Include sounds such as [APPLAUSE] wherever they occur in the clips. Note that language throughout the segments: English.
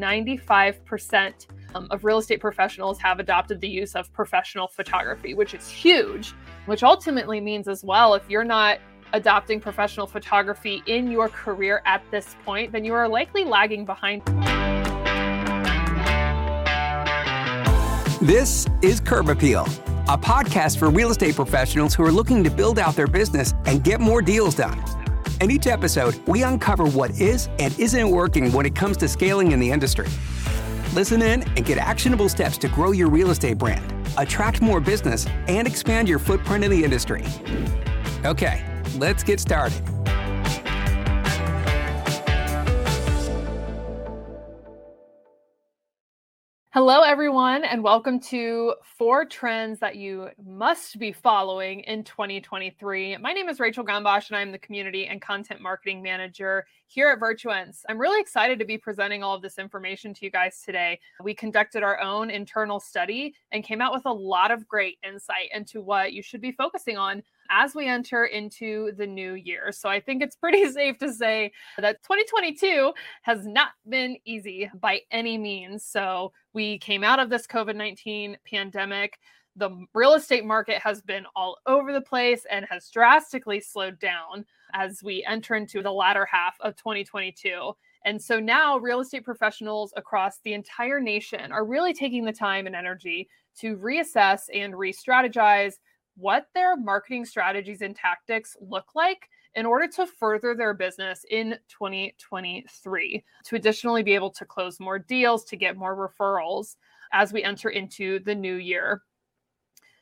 95% um, of real estate professionals have adopted the use of professional photography, which is huge, which ultimately means as well, if you're not adopting professional photography in your career at this point, then you are likely lagging behind. This is Curb Appeal, a podcast for real estate professionals who are looking to build out their business and get more deals done. In each episode, we uncover what is and isn't working when it comes to scaling in the industry. Listen in and get actionable steps to grow your real estate brand, attract more business, and expand your footprint in the industry. Okay, let's get started. Hello, everyone, and welcome to Four Trends That You Must Be Following in 2023. My name is Rachel Gombosch, and I'm the Community and Content Marketing Manager here at Virtuance. I'm really excited to be presenting all of this information to you guys today. We conducted our own internal study and came out with a lot of great insight into what you should be focusing on as we enter into the new year. So I think it's pretty [LAUGHS] safe to say that 2022 has not been easy by any means. So we came out of this COVID 19 pandemic. The real estate market has been all over the place and has drastically slowed down as we enter into the latter half of 2022. And so now real estate professionals across the entire nation are really taking the time and energy to reassess and re strategize what their marketing strategies and tactics look like in order to further their business in 2023 to additionally be able to close more deals to get more referrals as we enter into the new year.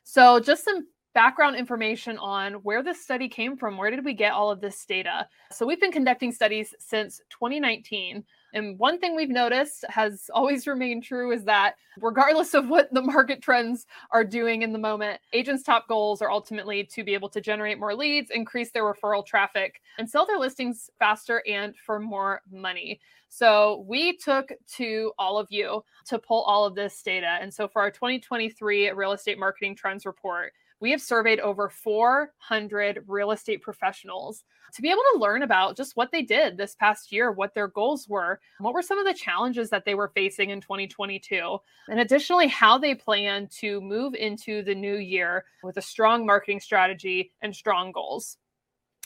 So, just some background information on where this study came from. Where did we get all of this data? So, we've been conducting studies since 2019. And one thing we've noticed has [LAUGHS] always remained true is that regardless of what the market trends are doing in the moment, agents' top goals are ultimately to be able to generate more leads, increase their referral traffic, and sell their listings faster and for more money. So we took to all of you to pull all of this data. And so for our 2023 real estate marketing trends report, we have surveyed over 400 real estate professionals to be able to learn about just what they did this past year, what their goals were, what were some of the challenges that they were facing in 2022, and additionally, how they plan to move into the new year with a strong marketing strategy and strong goals.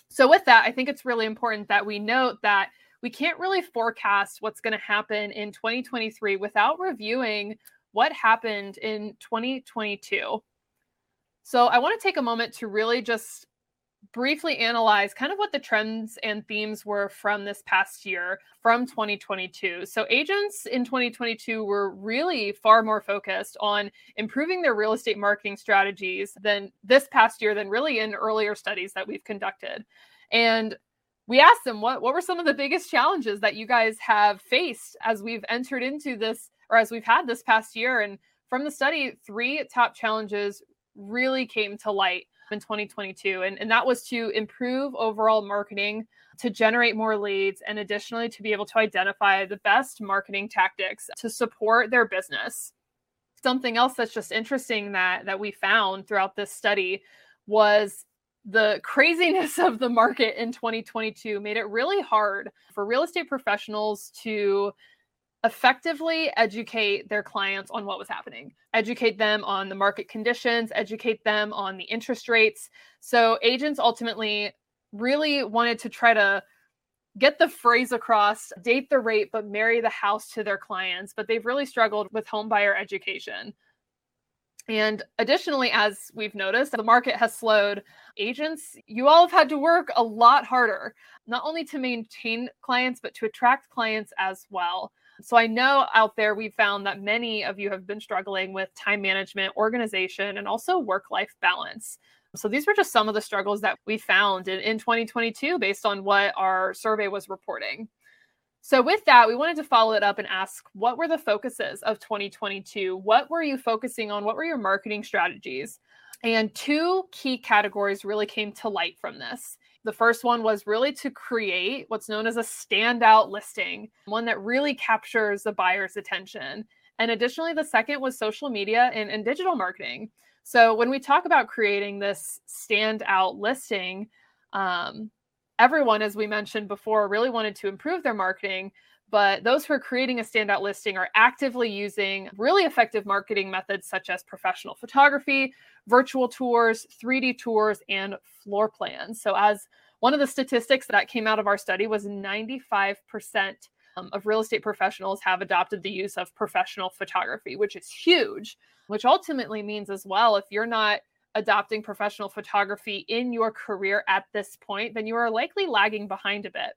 So, with that, I think it's really important that we note that we can't really forecast what's going to happen in 2023 without reviewing what happened in 2022. So, I want to take a moment to really just briefly analyze kind of what the trends and themes were from this past year from 2022. So agents in 2022 were really far more focused on improving their real estate marketing strategies than this past year than really in earlier studies that we've conducted. And we asked them what what were some of the biggest challenges that you guys have faced as we've entered into this or as we've had this past year and from the study three top challenges really came to light in 2022. And, and that was to improve overall marketing, to generate more leads, and additionally to be able to identify the best marketing tactics to support their business. Something else that's just interesting that that we found throughout this study was the craziness of the market in 2022 made it really hard for real estate professionals to effectively educate their clients on what was happening, educate them on the market conditions, educate them on the interest rates. So agents ultimately really wanted to try to get the phrase across date the rate but marry the house to their clients but they've really struggled with home buyer education. And additionally as we've noticed the market has slowed. Agents you all have had to work a lot harder not only to maintain clients but to attract clients as well so I know out there we found that many of you have been struggling with time management, organization, and also work life balance. So these were just some of the struggles that we found in, in 2022 based on what our survey was reporting. So, with that, we wanted to follow it up and ask what were the focuses of 2022? What were you focusing on? What were your marketing strategies? And two key categories really came to light from this. The first one was really to create what's known as a standout listing, one that really captures the buyer's attention. And additionally, the second was social media and, and digital marketing. So when we talk about creating this standout listing, um, everyone, as we mentioned before, really wanted to improve their marketing. but those who are creating a standout listing are actively using really effective marketing methods such as professional photography, virtual tours, 3D tours, and floor plans. So, as one of the statistics that came out of our study was 95% um, of real estate professionals have adopted the use of professional photography, which is huge, which ultimately means as well, if you're not adopting professional photography in your career at this point, then you are likely lagging behind a bit.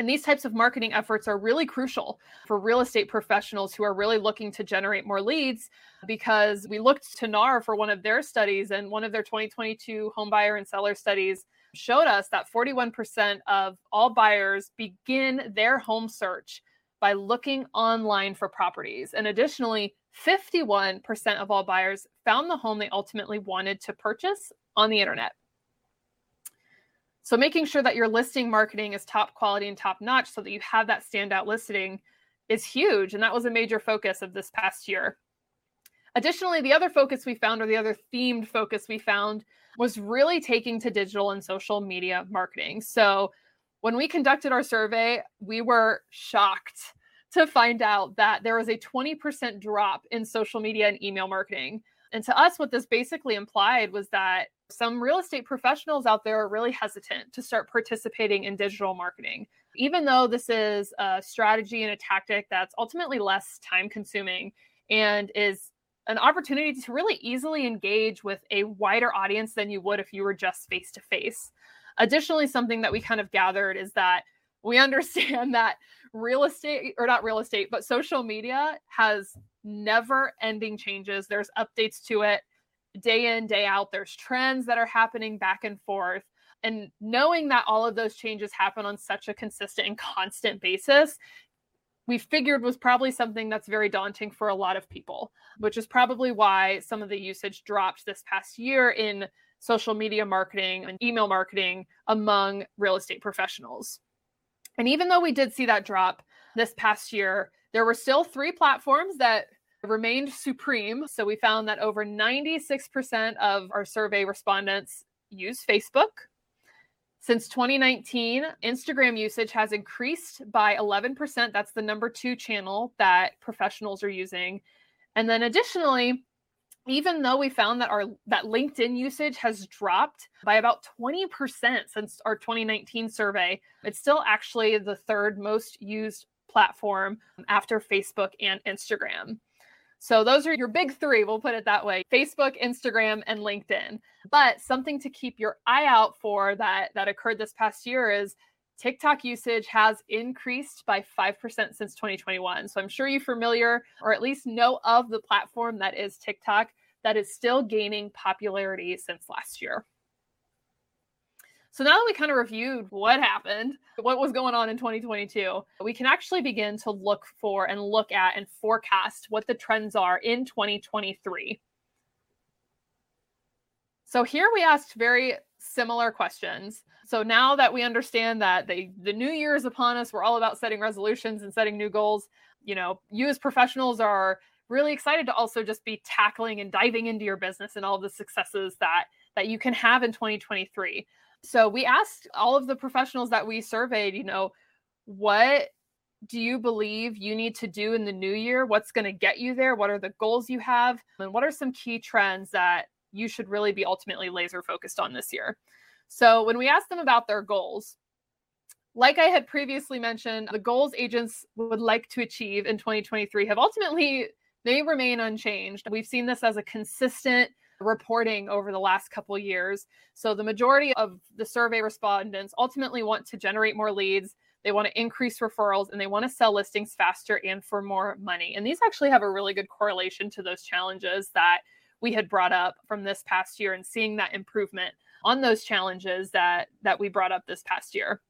And these types of marketing efforts are really crucial for real estate professionals who are really looking to generate more leads because we looked to NAR for one of their studies and one of their 2022 home buyer and seller studies showed us that 41% of all buyers begin their home search by looking online for properties. And additionally, 51% of all buyers found the home they ultimately wanted to purchase on the internet. So making sure that your listing marketing is top quality and top notch so that you have that standout listing is huge. And that was a major focus of this past year. Additionally, the other focus we found, or the other themed focus we found, was really taking to digital and social media marketing. So when we conducted our survey, we were shocked to find out that there was a 20% drop in social media and email marketing. And to us, what this basically implied was that some real estate professionals out there are really hesitant to start participating in digital marketing. Even though this is a strategy and a tactic that's ultimately less time consuming and is an opportunity to really easily engage with a wider audience than you would if you were just face to face. Additionally, something that we kind of gathered is that we [LAUGHS] understand that real estate, or not real estate, but social media has never ending changes. There's updates to it day in, day out. There's trends that are happening back and forth. And knowing that all of those changes happen on such a consistent and constant basis, we figured was probably something that's very daunting for a lot of people, which is probably why some of the usage dropped this past year in social media marketing and email marketing among real estate professionals. And even though we did see that drop this past year, there were still three platforms that remained supreme. So we found that over 96% of our survey respondents use Facebook. Since 2019, Instagram usage has increased by 11%. That's the number two channel that professionals are using. And then additionally, even though we found that our that LinkedIn usage has dropped by about 20% since our 2019 survey, it's still actually the third most used platform after Facebook and Instagram. So those are your big three, we'll put it that way Facebook, Instagram, and LinkedIn. But something to keep your eye out for that, that occurred this past year is TikTok usage has increased by 5% since 2021. So I'm sure you're familiar or at least know of the platform that is TikTok that is still gaining popularity since last year. So now that we kind of reviewed what happened, what was going on in 2022, we can actually begin to look for and look at and forecast what the trends are in 2023. So here we asked very similar questions. So now that we understand that the, the new year is upon us, we're all about setting resolutions and setting new goals. You know, you as professionals are really excited to also just be tackling and diving into your business and all the successes that that you can have in 2023. So we asked all of the professionals that we surveyed, you know, what do you believe you need to do in the new year? What's going to get you there? What are the goals you have? And what are some key trends that you should really be ultimately laser focused on this year? So when we asked them about their goals, like I had previously mentioned, the goals agents would like to achieve in 2023 have ultimately they remain unchanged. We've seen this as a consistent reporting over the last couple years. So the majority of the survey respondents ultimately want to generate more leads, they want to increase referrals, and they want to sell listings faster and for more money. And these actually have a really good correlation to those challenges that we had brought up from this past year and seeing that improvement on those challenges that that we brought up this past year.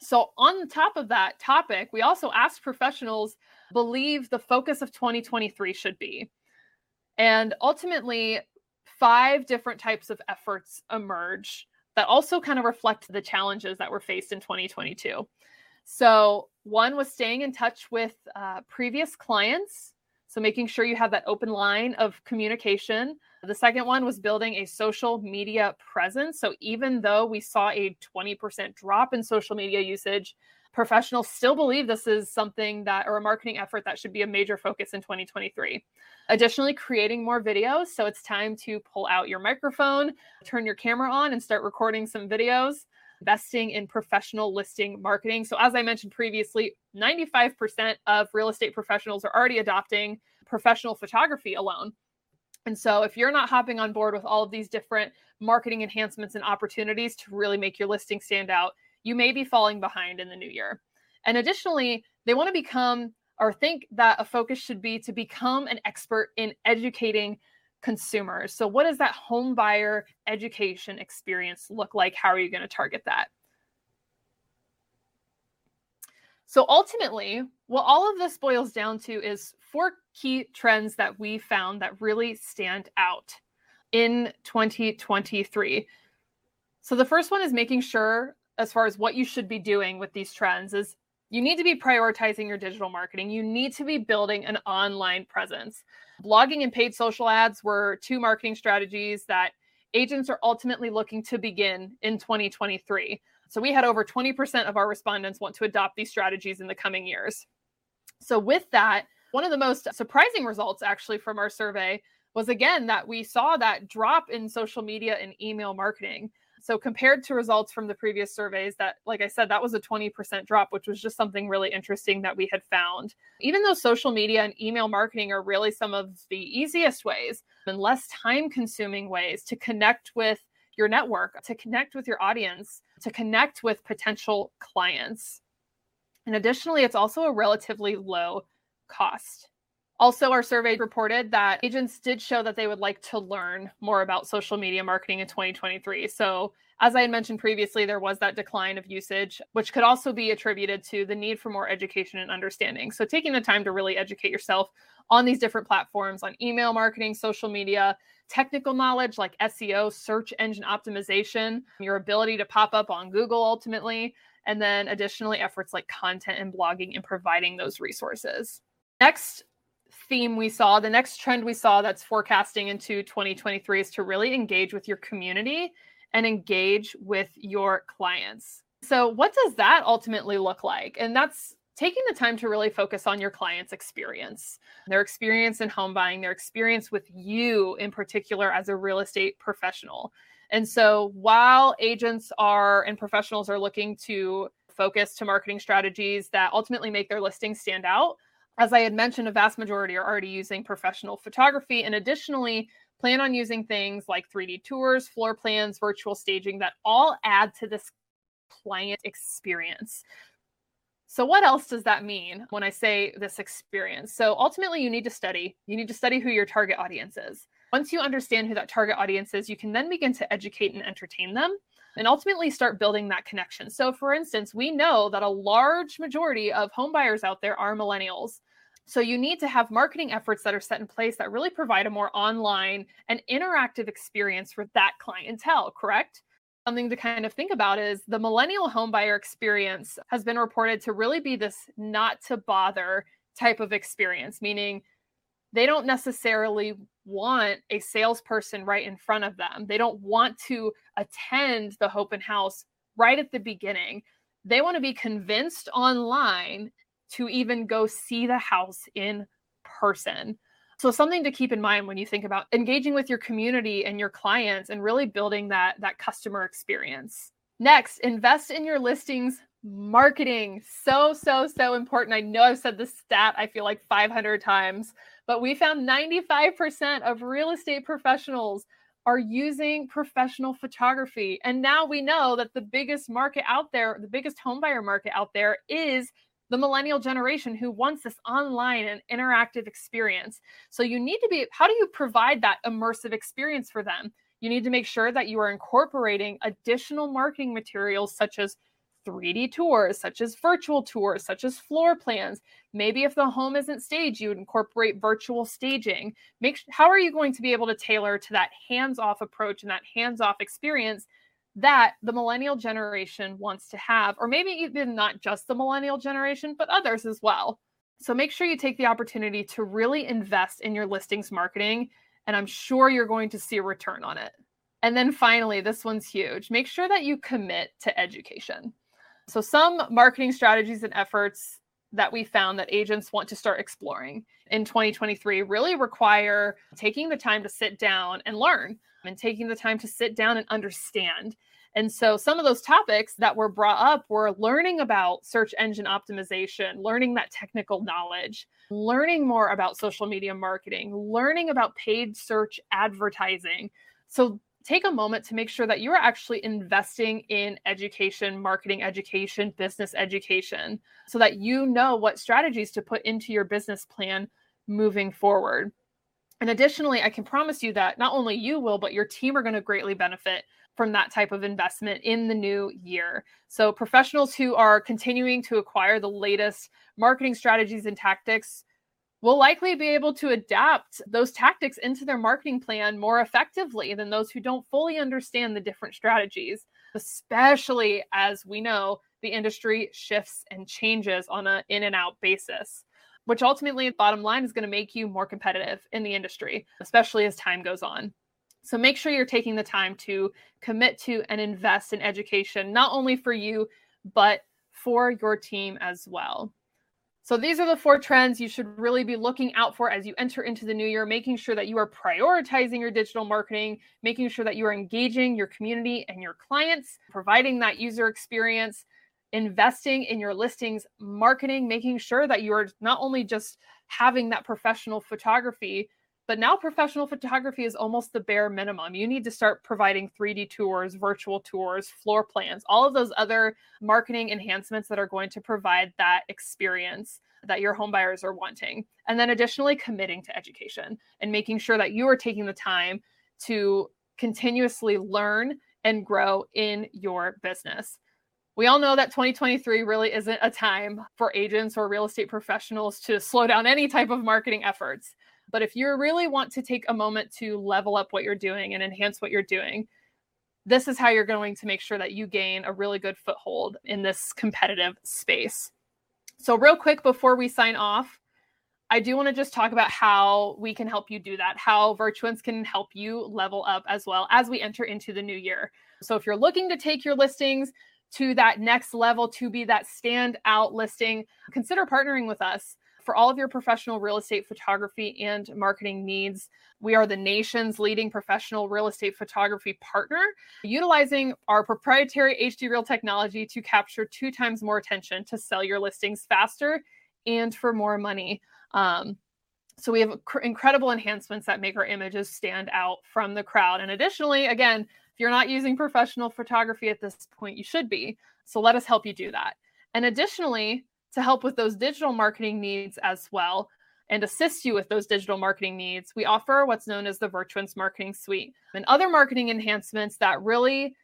So on top of that topic, we also asked professionals believe the focus of 2023 should be. And ultimately, five different types of efforts emerge that also kind of reflect the challenges that were faced in 2022. So, one was staying in touch with uh, previous clients. So, making sure you have that open line of communication. The second one was building a social media presence. So, even though we saw a 20% drop in social media usage, Professionals still believe this is something that, or a marketing effort that should be a major focus in 2023. Additionally, creating more videos. So it's time to pull out your microphone, turn your camera on, and start recording some videos. Investing in professional listing marketing. So, as I mentioned previously, 95% of real estate professionals are already adopting professional photography alone. And so, if you're not hopping on board with all of these different marketing enhancements and opportunities to really make your listing stand out, you may be falling behind in the new year. And additionally, they want to become or think that a focus should be to become an expert in educating consumers. So, what does that home buyer education experience look like? How are you going to target that? So, ultimately, what all of this boils down to is four key trends that we found that really stand out in 2023. So, the first one is making sure, as far as what you should be doing with these trends, is you need to be prioritizing your digital marketing. You need to be building an online presence. Blogging and paid social ads were two marketing strategies that agents are ultimately looking to begin in 2023. So we had over 20% of our respondents want to adopt these strategies in the coming years. So, with that, one of the most surprising results actually from our survey was again that we saw that drop in social media and email marketing. So compared to results from the previous surveys, that, like I said, that was a 20% drop, which was just something really interesting that we had found. Even though social media and email marketing are really some of the easiest ways and less time consuming ways to connect with your network, to connect with your audience, to connect with potential clients. And additionally, it's also a relatively low cost. Also, our survey reported that agents did show that they would like to learn more about social media marketing in 2023. So, as I had mentioned previously, there was that decline of usage, which could also be attributed to the need for more education and understanding. So, taking the time to really educate yourself on these different platforms on email marketing, social media, technical knowledge like SEO, search engine optimization, your ability to pop up on Google ultimately, and then additionally efforts like content and blogging and providing those resources. Next, theme we saw, the next trend we saw that's forecasting into 2023 is to really engage with your community and engage with your clients. So, what does that ultimately look like? And that's taking the time to really focus on your client's experience, their experience in home buying, their experience with you in particular as a real estate professional. And so, while agents are and professionals are looking to focus to marketing strategies that ultimately make their listings stand out, as I had mentioned, a vast majority are already using professional photography and additionally plan on using things like 3D tours, floor plans, virtual staging that all add to this client experience. So, what else does that mean when I say this experience? So, ultimately, you need to study. You need to study who your target audience is. Once you understand who that target audience is, you can then begin to educate and entertain them and ultimately start building that connection. So, for instance, we know that a large majority of home buyers out there are millennials. So, you need to have marketing efforts that are set in place that really provide a more online and interactive experience for that clientele, correct? Something to kind of think about is the millennial homebuyer experience has been reported to really be this not to bother type of experience, meaning they don't necessarily want a salesperson right in front of them. They don't want to attend the open house right at the beginning. They want to be convinced online to even go see the house in person. So something to keep in mind when you think about engaging with your community and your clients and really building that that customer experience. Next, invest in your listings marketing. So so so important. I know I've said this stat I feel like 500 times, but we found 95% of real estate professionals are using professional photography. And now we know that the biggest market out there, the biggest homebuyer market out there is the millennial generation who wants this online and interactive experience. So you need to be, how do you provide that immersive experience for them? You need to make sure that you are incorporating additional marketing materials such as 3D tours, such as virtual tours, such as floor plans. Maybe if the home isn't staged, you would incorporate virtual staging. Make how are you going to be able to tailor to that hands-off approach and that hands-off experience that the millennial generation wants to have, or maybe even not just the millennial generation, but others as well. So make sure you take the opportunity to really invest in your listings marketing, and I'm sure you're going to see a return on it. And then finally, this one's huge make sure that you commit to education. So, some marketing strategies and efforts that we found that agents want to start exploring in 2023 really require taking the time to sit down and learn and taking the time to sit down and understand. And so some of those topics that were brought up were learning about search engine optimization, learning that technical knowledge, learning more about social media marketing, learning about paid search advertising. So take a moment to make sure that you are actually investing in education, marketing education, business education, so that you know what strategies to put into your business plan moving forward. And additionally, I can promise you that not only you will, but your team are going to greatly benefit from that type of investment in the new year. So, professionals who are continuing to acquire the latest marketing strategies and tactics will likely be able to adapt those tactics into their marketing plan more effectively than those who don't fully understand the different strategies, especially as we know the industry shifts and changes on an in and out basis, which ultimately, bottom line, is going to make you more competitive in the industry, especially as time goes on. So make sure you're taking the time to commit to and invest in education, not only for you, but for your team as well. So these are the four trends you should really be looking out for as you enter into the new year, making sure that you are prioritizing your digital marketing, making sure that you are engaging your community and your clients, providing that user experience, investing in your listings marketing, making sure that you are not only just having that professional photography, but now professional photography is almost the bare minimum. You need to start providing 3D tours, virtual tours, floor plans, all of those other marketing enhancements that are going to provide that experience that your home buyers are wanting. And then additionally, committing to education and making sure that you are taking the time to continuously learn and grow in your business. We all know that 2023 really isn't a time for agents or real estate professionals to slow down any type of marketing efforts. But if you really want to take a moment to level up what you're doing and enhance what you're doing, this is how you're going to make sure that you gain a really good foothold in this competitive space. So, real quick before we sign off, I do want to just talk about how we can help you do that, how Virtuance can help you level up as well as we enter into the new year. So, if you're looking to take your listings to that next level to be that standout listing, consider partnering with us for all of your professional real estate photography and marketing needs. We are the nation's leading professional real estate photography partner, utilizing our proprietary HD Reel technology to capture two times more attention to sell your listings faster and for more money. Um, so we have cr- incredible enhancements that make our images stand out from the crowd. And additionally, again, if you're not using professional photography at this point, you should be. So let us help you do that. And additionally, to help with those digital marketing needs as well and assist you with those digital marketing needs, we offer what's known as the Virtuance Marketing Suite and other marketing enhancements that really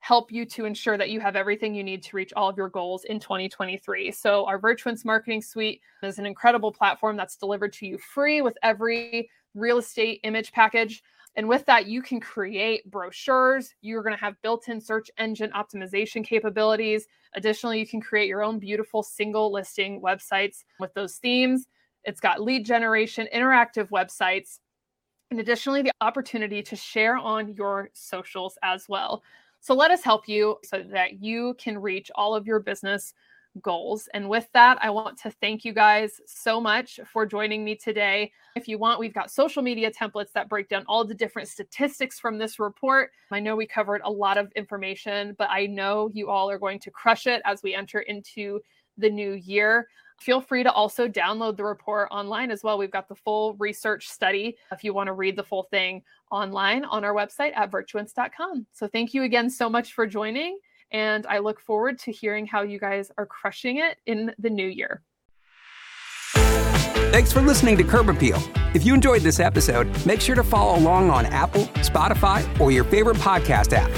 help you to ensure that you have everything you need to reach all of your goals in 2023. So, our Virtuance Marketing Suite is an incredible platform that's delivered to you free with every real estate image package and with that, you can create brochures. You're going to have built in search engine optimization capabilities. Additionally, you can create your own beautiful single listing websites with those themes. It's got lead generation, interactive websites, and additionally, the opportunity to share on your socials as well. So let us help you so that you can reach all of your business goals. And with that, I want to thank you guys so much for joining me today. If you want, we've got social media templates that break down all the different statistics from this report. I know we covered a lot of information, but I know you all are going to crush it as we enter into the new year. Feel free to also download the report online as well. We've got the full research study if you want to read the full thing online on our website at virtuance.com. So, thank you again so much for joining. And I look forward to hearing how you guys are crushing it in the new year. Thanks for listening to Curb Appeal. If you enjoyed this episode, make sure to follow along on Apple, Spotify, or your favorite podcast app.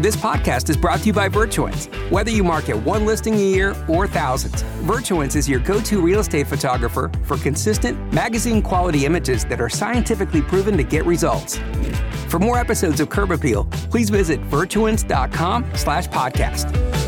This podcast is brought to you by Virtuance. Whether you market one listing a year or thousands, Virtuance is your go to real estate photographer for consistent, magazine quality images that are scientifically proven to get results. For more episodes of Curb Appeal, please visit virtuance.com slash podcast.